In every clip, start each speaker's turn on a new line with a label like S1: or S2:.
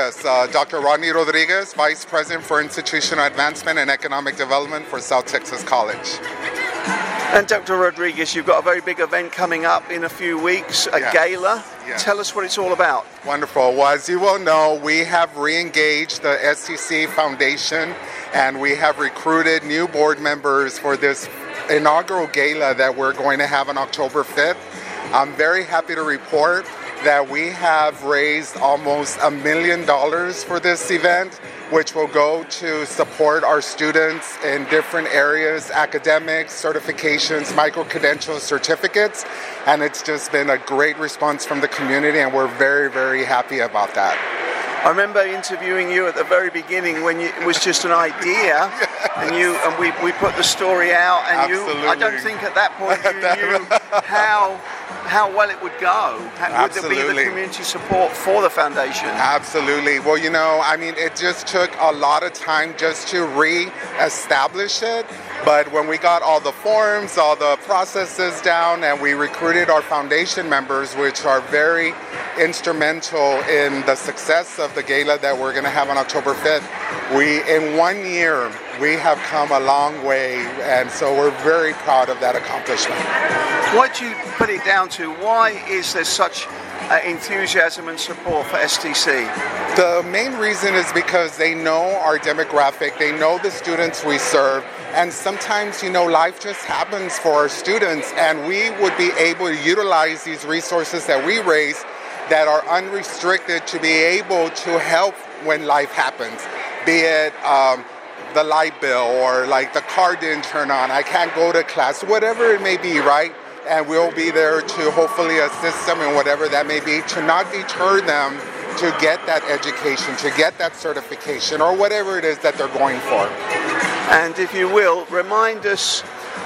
S1: Yes, uh, Dr. Rodney Rodriguez, Vice President for Institutional Advancement and Economic Development for South Texas College.
S2: And Dr. Rodriguez, you've got a very big event coming up in a few weeks, a
S1: Yes.
S2: gala.
S1: Yes.
S2: Tell us what it's all about.
S1: Wonderful. Well, as you well know, we have re-engaged the STC Foundation and we have recruited new board members for this inaugural gala that we're going to have on October 5th. I'm very happy to report that we have raised almost a million dollars for this event, which will go to support our students in different areas academics, certifications, micro credentials, certificates. And it's just been a great response from the community, and we're very, very happy about that.
S2: I remember interviewing you at the very beginning when you, it was just an idea, and you and we, we put the story out, and you. I don't think at that point you knew how how well it would go. How, would there be the
S1: Absolutely.
S2: community support for the foundation?
S1: Absolutely. Well, you know, I mean, it just took a lot of time just to re-establish it. But when we got all the forms, all the processes down, and we recruited our foundation members, which are very instrumental in the success of the gala that we're going to have on October 5th, we, in one year, we have come a long way, and so we're very proud of that accomplishment.
S2: What do you put it down to? Why is there such uh, enthusiasm and support for STC?
S1: The main reason is because they know our demographic, they know the students we serve, and sometimes, you know, life just happens for our students, and we would be able to utilize these resources that we raise that are unrestricted to be able to help when life happens, be it um, the light bill or like the car didn't turn on, I can't go to class, whatever it may be, right? And we'll be there to hopefully assist them in whatever that may be to not deter them to get that education, to get that certification, or whatever it is that they're going for.
S2: And if you will, remind us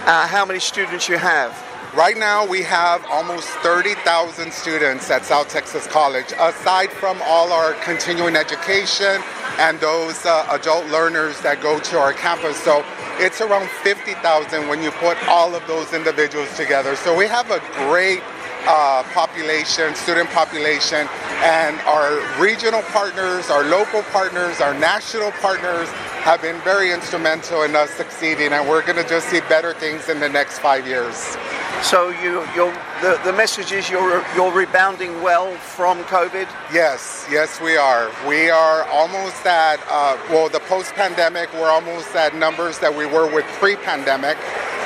S2: uh, how many students you have.
S1: Right now, we have almost 30,000 students at South Texas College, aside from all our continuing education and those uh, adult learners that go to our campus. So it's around 50,000 when you put all of those individuals together. So we have a great uh, population, student population, and our regional partners, our local partners, our national partners have been very instrumental in us succeeding, and we're going to just see better things in the next five years.
S2: So you, you're, the, the message is you're, you're rebounding well from COVID.
S1: Yes, yes, we are. We are almost at, uh, well, the post pandemic, we're almost at numbers that we were with pre pandemic.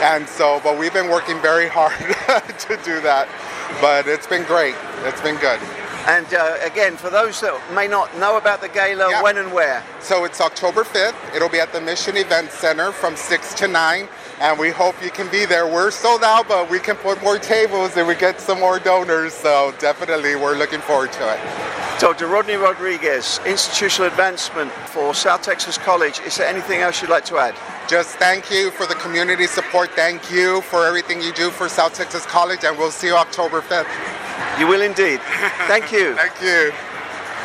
S1: And so, but we've been working very hard to do that. But it's been great. It's been good.
S2: And uh, again, for those that may not know about the gala,
S1: Yeah.
S2: when and where?
S1: So it's October 5th. It'll be at the Mission Event Center from 6 to 9. And we hope you can be there. We're sold out, but we can put more tables and we get some more donors. So definitely, we're looking forward to it.
S2: Dr. Rodney Rodriguez, Institutional Advancement for South Texas College. Is there anything else you'd like to add?
S1: Just thank you for the community support. Thank you for everything you do for South Texas College, and we'll see you October 5th.
S2: You will indeed. Thank you.
S1: Thank you.